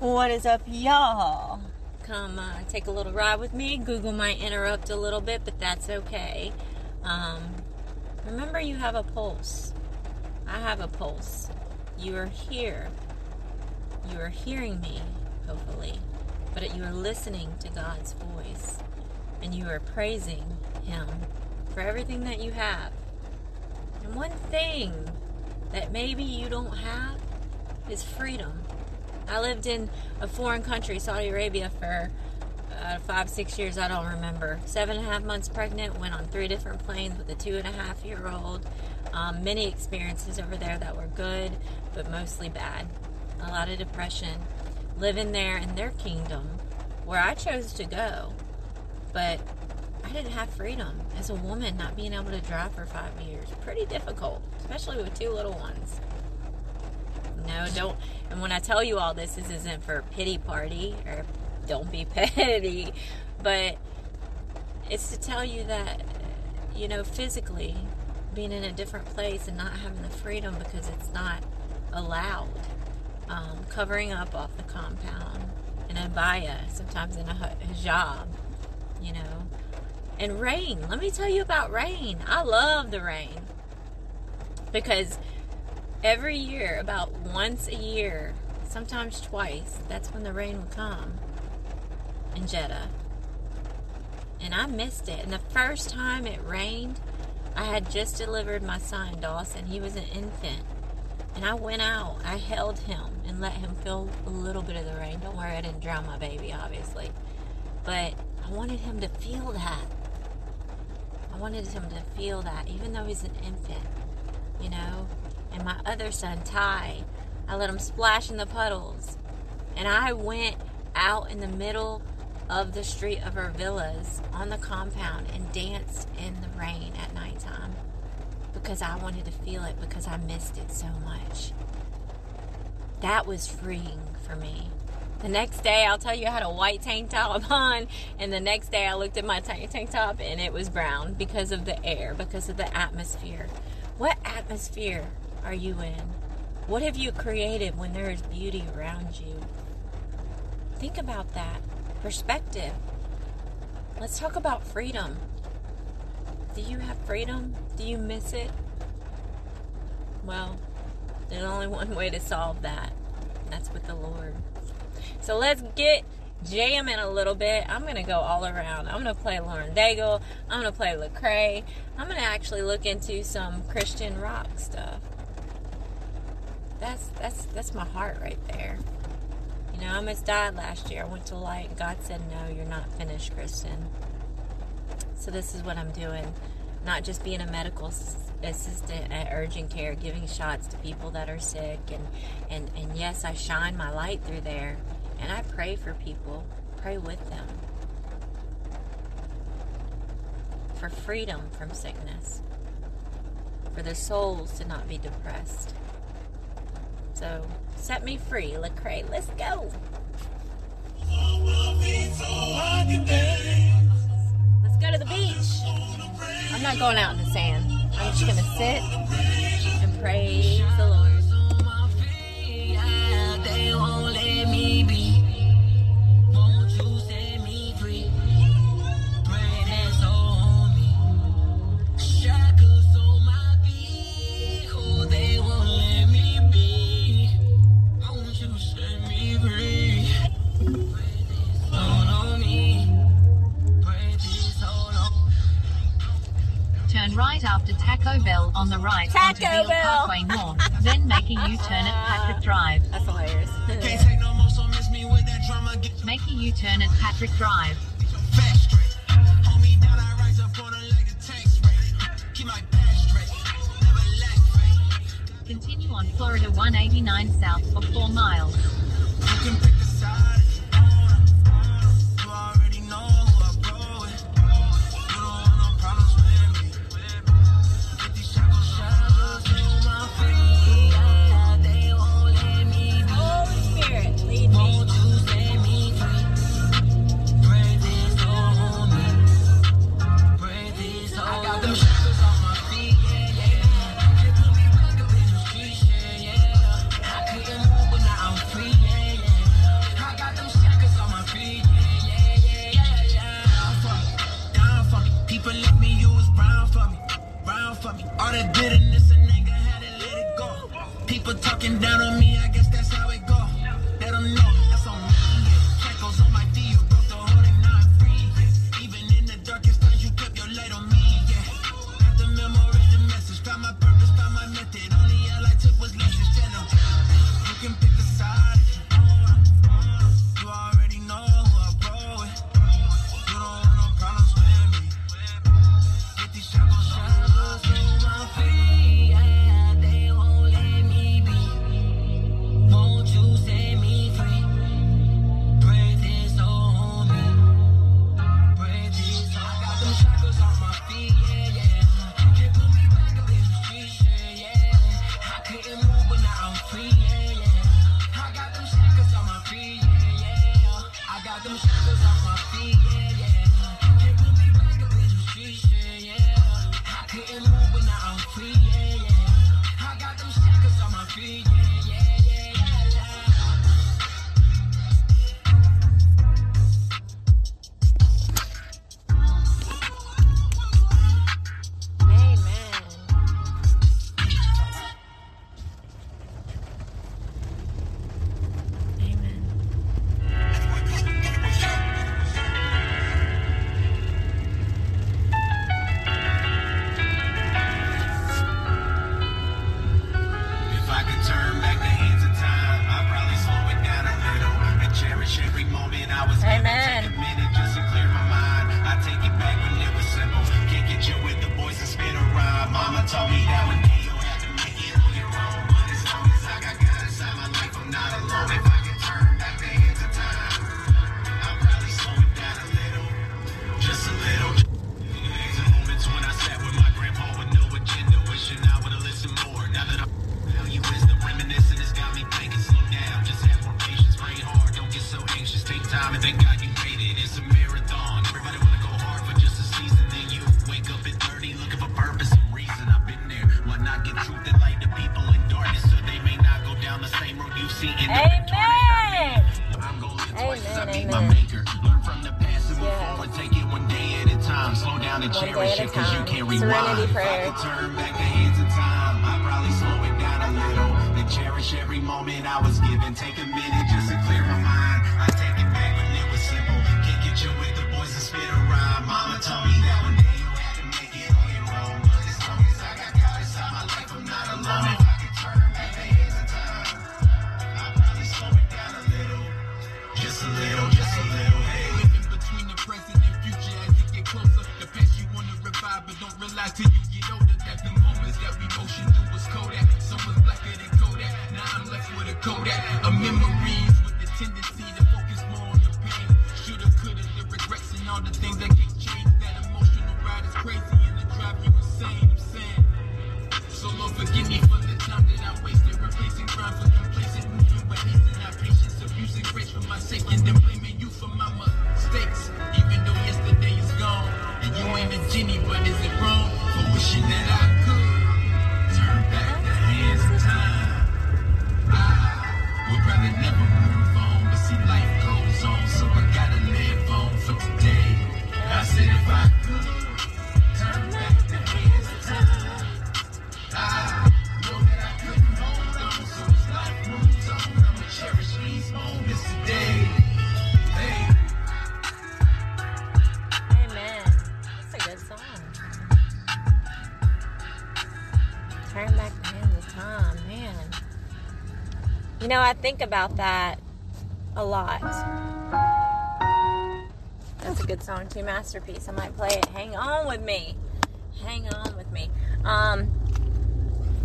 What is up, y'all? Come uh, take a little ride with me. Google might interrupt a little bit, but that's okay. Um, remember, you have a pulse. I have a pulse. You are here. You are hearing me, hopefully, but you are listening to God's voice and you are praising Him for everything that you have. And one thing that maybe you don't have is freedom. I lived in a foreign country, Saudi Arabia, for uh, five, six years. I don't remember. Seven and a half months pregnant. Went on three different planes with a two and a half year old. Um, many experiences over there that were good, but mostly bad. A lot of depression. Living there in their kingdom, where I chose to go, but I didn't have freedom as a woman. Not being able to drive for five years, pretty difficult, especially with two little ones. No, don't. And when I tell you all this, this isn't for pity party or don't be petty, but it's to tell you that, you know, physically being in a different place and not having the freedom because it's not allowed. Um, covering up off the compound in abaya, sometimes in a hijab, you know. And rain. Let me tell you about rain. I love the rain because every year, about once a year, sometimes twice, that's when the rain would come in Jeddah. And I missed it. And the first time it rained, I had just delivered my son, Dawson. He was an infant. And I went out, I held him and let him feel a little bit of the rain. Don't worry, I didn't drown my baby, obviously. But I wanted him to feel that. I wanted him to feel that, even though he's an infant, you know? And my other son, Ty, I let him splash in the puddles. And I went out in the middle of the street of our villas on the compound and danced in the rain at nighttime because I wanted to feel it because I missed it so much. That was freeing for me. The next day, I'll tell you, I had a white tank top on, and the next day I looked at my tank, tank top and it was brown because of the air, because of the atmosphere. What atmosphere are you in? What have you created when there is beauty around you? Think about that. Perspective. Let's talk about freedom. Do you have freedom? Do you miss it? Well, there's only one way to solve that. that's with the Lord. So let's get jamming a little bit. I'm gonna go all around. I'm gonna play Lauren Daigle. I'm gonna play Lecrae. I'm gonna actually look into some Christian rock stuff that's that's that's my heart right there. You know, I almost died last year. I went to light. God said, "No, you're not finished, Kristen." So this is what I'm doing. Not just being a medical assistant at urgent care, giving shots to people that are sick, and and and yes, I shine my light through there, and I pray for people, pray with them for freedom from sickness, for their souls to not be depressed. So set me free, Lecrae. Let's go. Let's go to the beach. I'm not going out in the sand. I'm just gonna sit and praise the Lord. On the right Taco onto Beal Parkway North, then make a U-turn at Patrick Drive. That's hilarious. make a U-turn at Patrick Drive. Continue on Florida 189 south for 4 miles. Shackles You know, I think about that a lot. That's a good song too, masterpiece. I might play it. Hang on with me. Hang on with me. Um,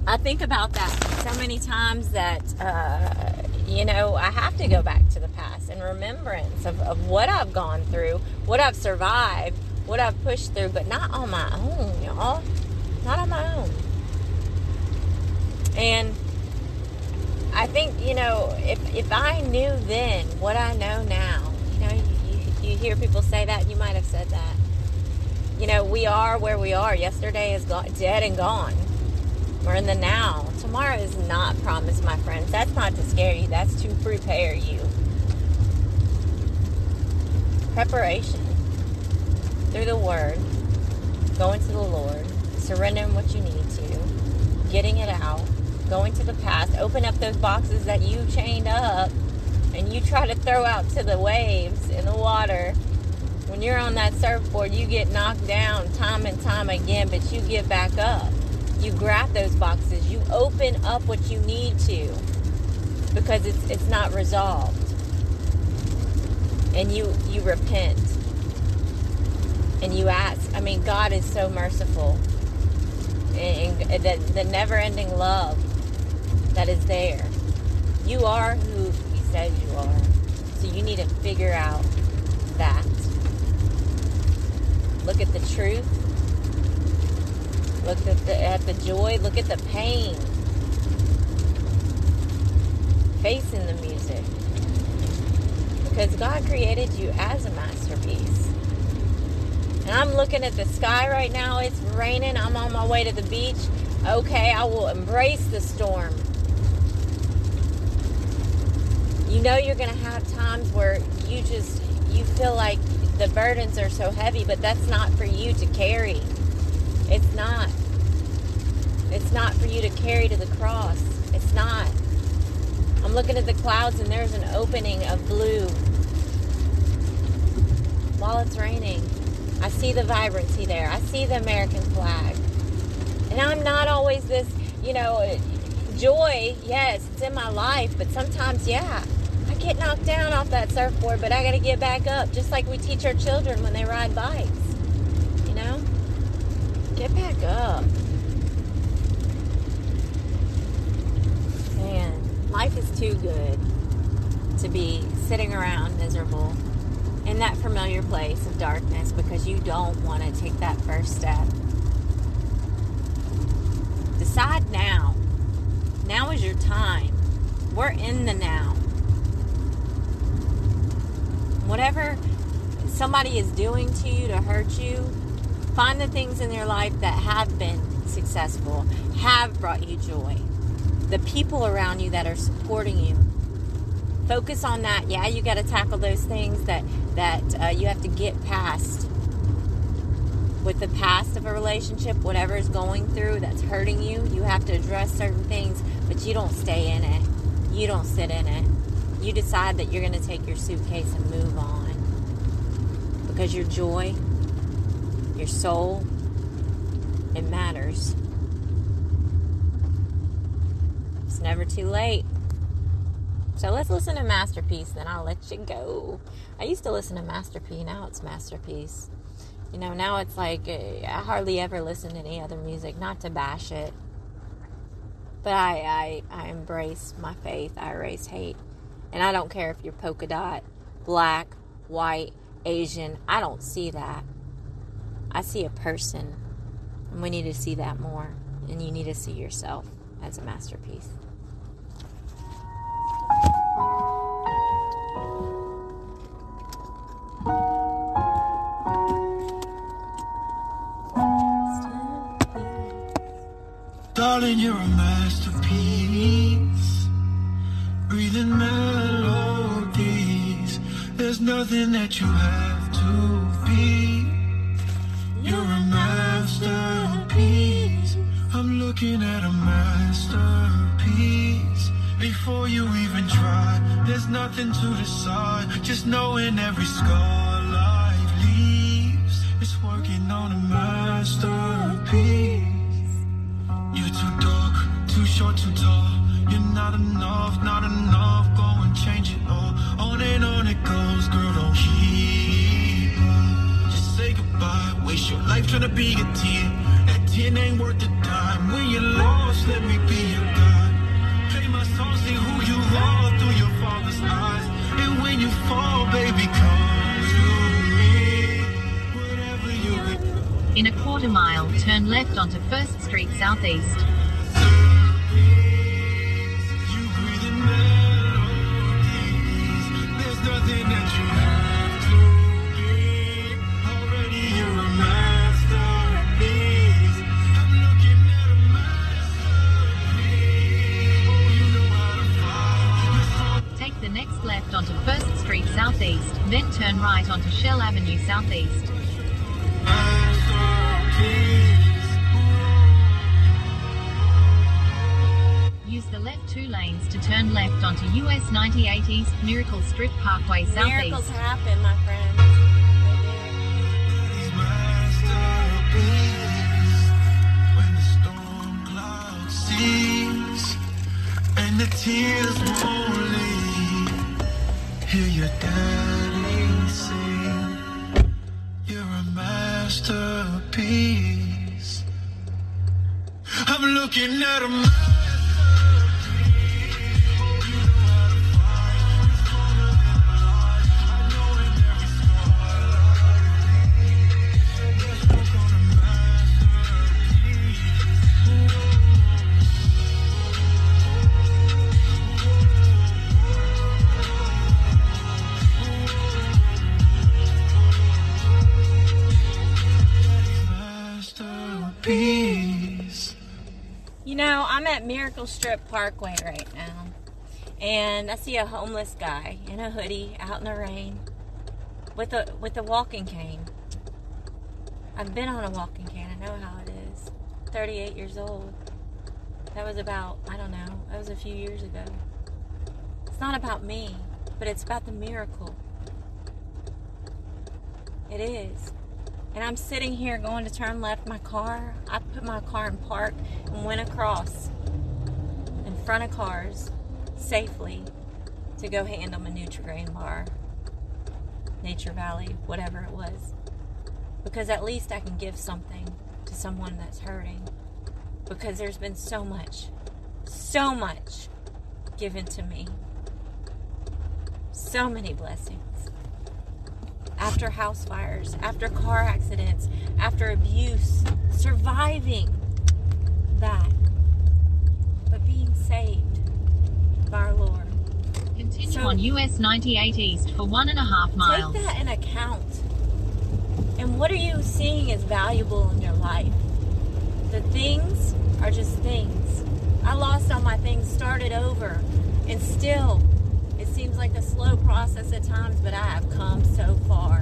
I think about that so many times that uh, you know I have to go back to the past in remembrance of, of what I've gone through, what I've survived, what I've pushed through, but not on my own, y'all. Not on my own. And I think you know if if I knew then what I know now, you know, you, you, you hear people say that, you might have said that. You know, we are where we are. Yesterday is dead and gone. We're in the now. Tomorrow is not promised, my friends. That's not to scare you, that's to prepare you. Preparation through the Word, going to the Lord, surrendering what you need to, getting it out, going to the past, open up those boxes that you chained up and you try to throw out to the waves in the water. When you're on that surfboard, you get knocked down time and time again, but you get back up. You grab those boxes. You open up what you need to because it's it's not resolved. And you you repent. And you ask i mean god is so merciful. And, the, the never-ending love that is there you are who he says you are so you need to figure out that look at the truth Look at the at the joy. Look at the pain. Facing the music. Because God created you as a masterpiece. And I'm looking at the sky right now. It's raining. I'm on my way to the beach. Okay, I will embrace the storm. You know you're going to have times where you just you feel like the burdens are so heavy, but that's not for you to carry. It's not. It's not for you to carry to the cross. It's not. I'm looking at the clouds and there's an opening of blue while it's raining. I see the vibrancy there. I see the American flag. And I'm not always this, you know, joy. Yes, it's in my life, but sometimes, yeah, get knocked down off that surfboard, but I got to get back up, just like we teach our children when they ride bikes. You know? Get back up. Man, life is too good to be sitting around miserable in that familiar place of darkness because you don't want to take that first step. Decide now. Now is your time. We're in the now. Whatever somebody is doing to you to hurt you, find the things in their life that have been successful, have brought you joy. The people around you that are supporting you. Focus on that. Yeah, you got to tackle those things that that uh, you have to get past with the past of a relationship, whatever is going through that's hurting you, you have to address certain things, but you don't stay in it. You don't sit in it. You decide that you're going to take your suitcase and move on. Because your joy, your soul, it matters. It's never too late. So let's listen to Masterpiece, then I'll let you go. I used to listen to Masterpiece, now it's Masterpiece. You know, now it's like uh, I hardly ever listen to any other music, not to bash it. But I, I, I embrace my faith, I erase hate. And I don't care if you're polka dot, black, white, Asian, I don't see that. I see a person. And we need to see that more. And you need to see yourself as a masterpiece. Darling, you're a masterpiece. Mile, turn left onto 1st Street Southeast. Take the next left onto 1st Street Southeast, then turn right onto Shell Avenue Southeast. Left two lanes to turn left onto US 98 East Miracle Strip Parkway Miracles Southeast. happen, my friends. These masterpieces. When the storm cloud cease and the tears won't leave, hear your daddy sing. You're a masterpiece. I'm looking at a Miracle Strip Parkway right now, and I see a homeless guy in a hoodie out in the rain with a with a walking cane. I've been on a walking cane. I know how it is. 38 years old. That was about I don't know. That was a few years ago. It's not about me, but it's about the miracle. It is. And I'm sitting here going to turn left my car. I put my car in park and went across front of cars safely to go handle my Nutrigrain bar, Nature Valley, whatever it was. Because at least I can give something to someone that's hurting. Because there's been so much, so much given to me. So many blessings after house fires, after car accidents, after abuse, surviving that, saved by our Lord. Continue So- on US 98 East for one and a half miles. Take that in account. And what are you seeing as valuable in your life? The things are just things. I lost all my things, started over, and still, it seems like a slow process at times, but I have come so far.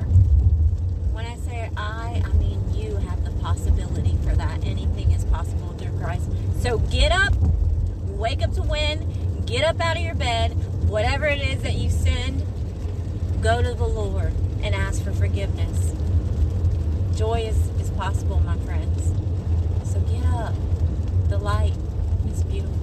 When I say I, I mean you have the possibility for that. Anything is possible through Christ. So get up, wake up to win, get up out of your bed, whatever it is that you sinned, go to the Lord and ask for forgiveness. Joy is, is possible, my friends. So get up. The light is beautiful.